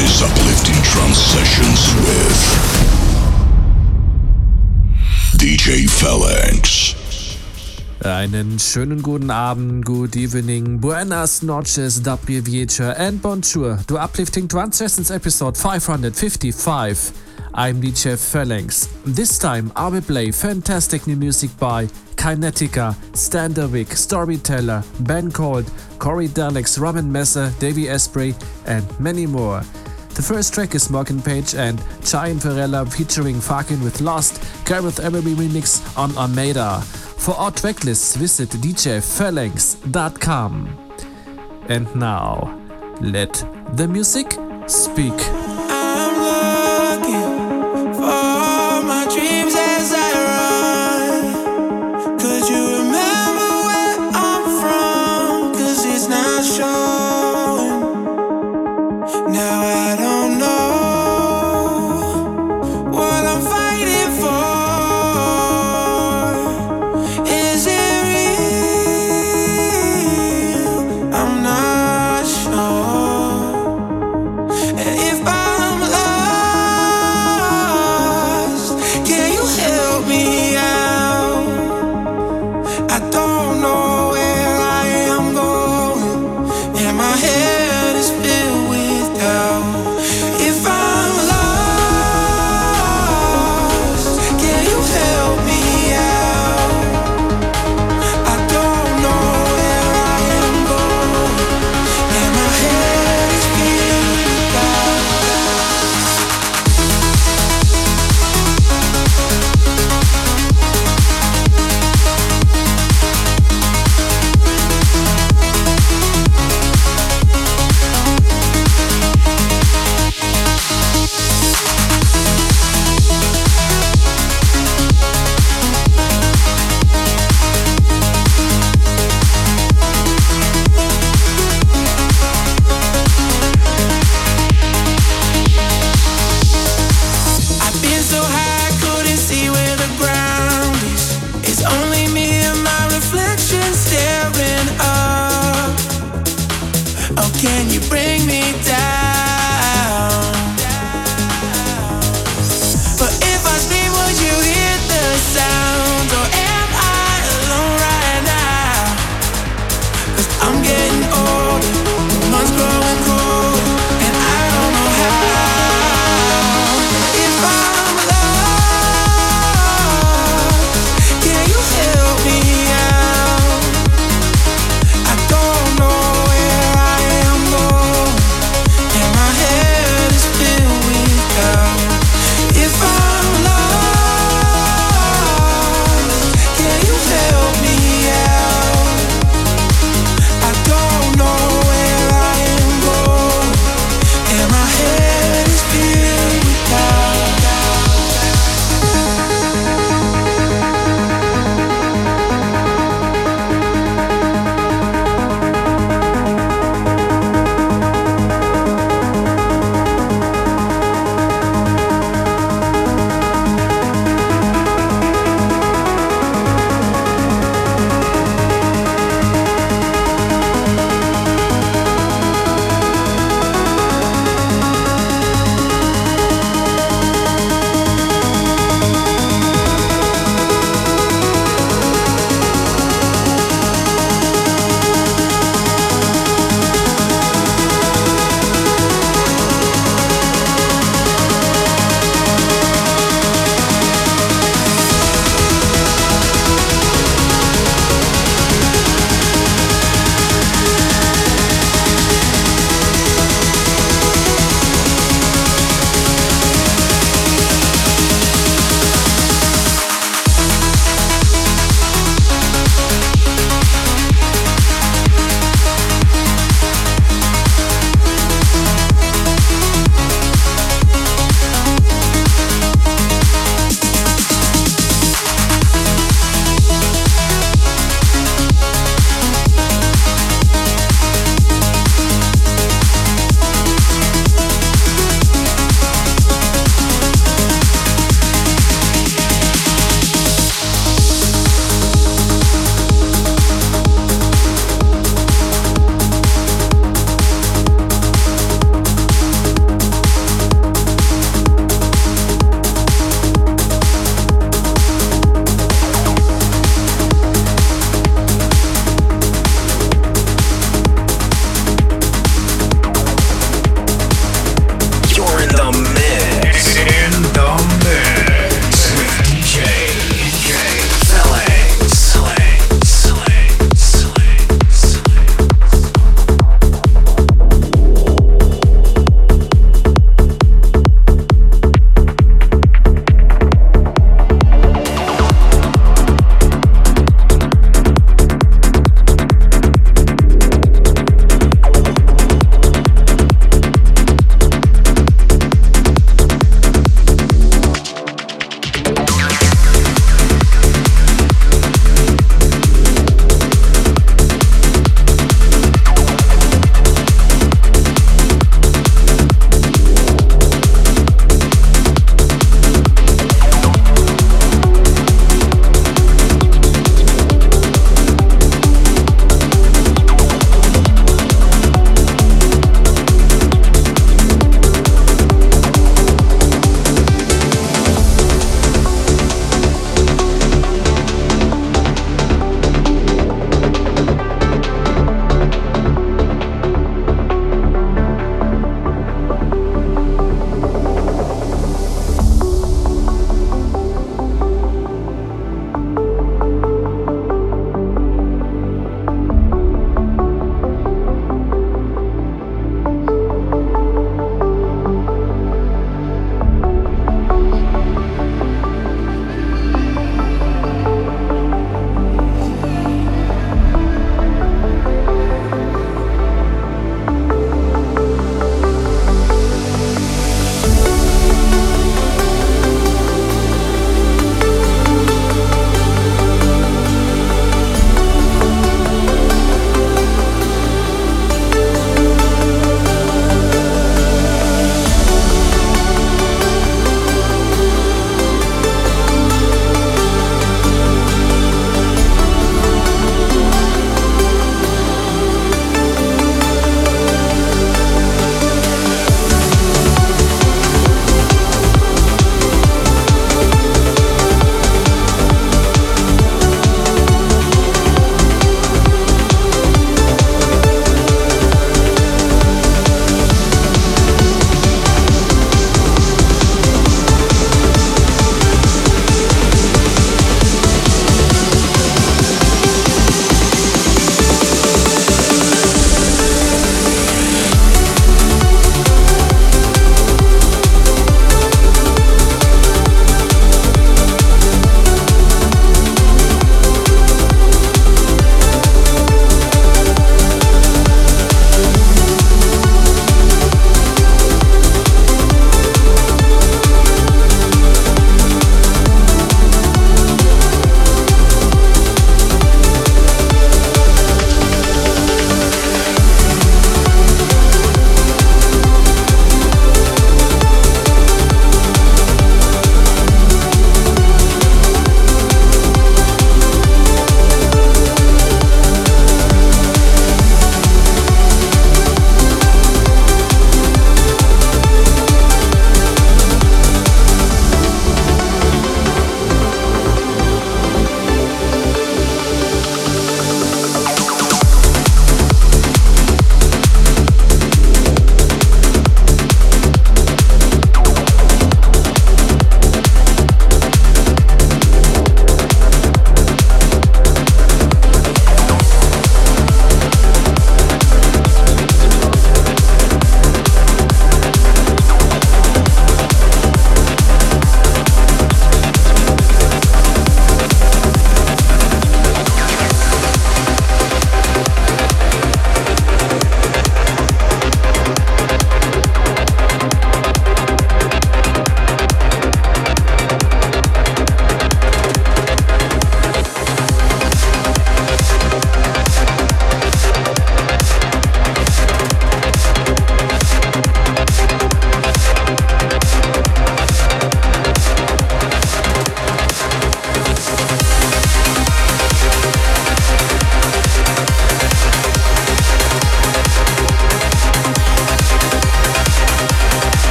Is Uplifting Trance Sessions with DJ Phalanx. Einen schönen guten Abend, good evening, buenas noches, dobry wieczór, and bonjour to Uplifting Trance Sessions episode 555. I'm DJ Phalanx. This time I will play fantastic new music by Kinetica, Standerwick, Storyteller, Ben Gold, Corey Daleks, Roman Messer, Davey Asprey, and many more. The first track is Morgan Page and Gian Varela featuring Fagin with Lost, Gareth Emery remix on Armada. For our tracklists, visit djphalanx.com. And now, let the music speak.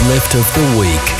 Uplift of the Week.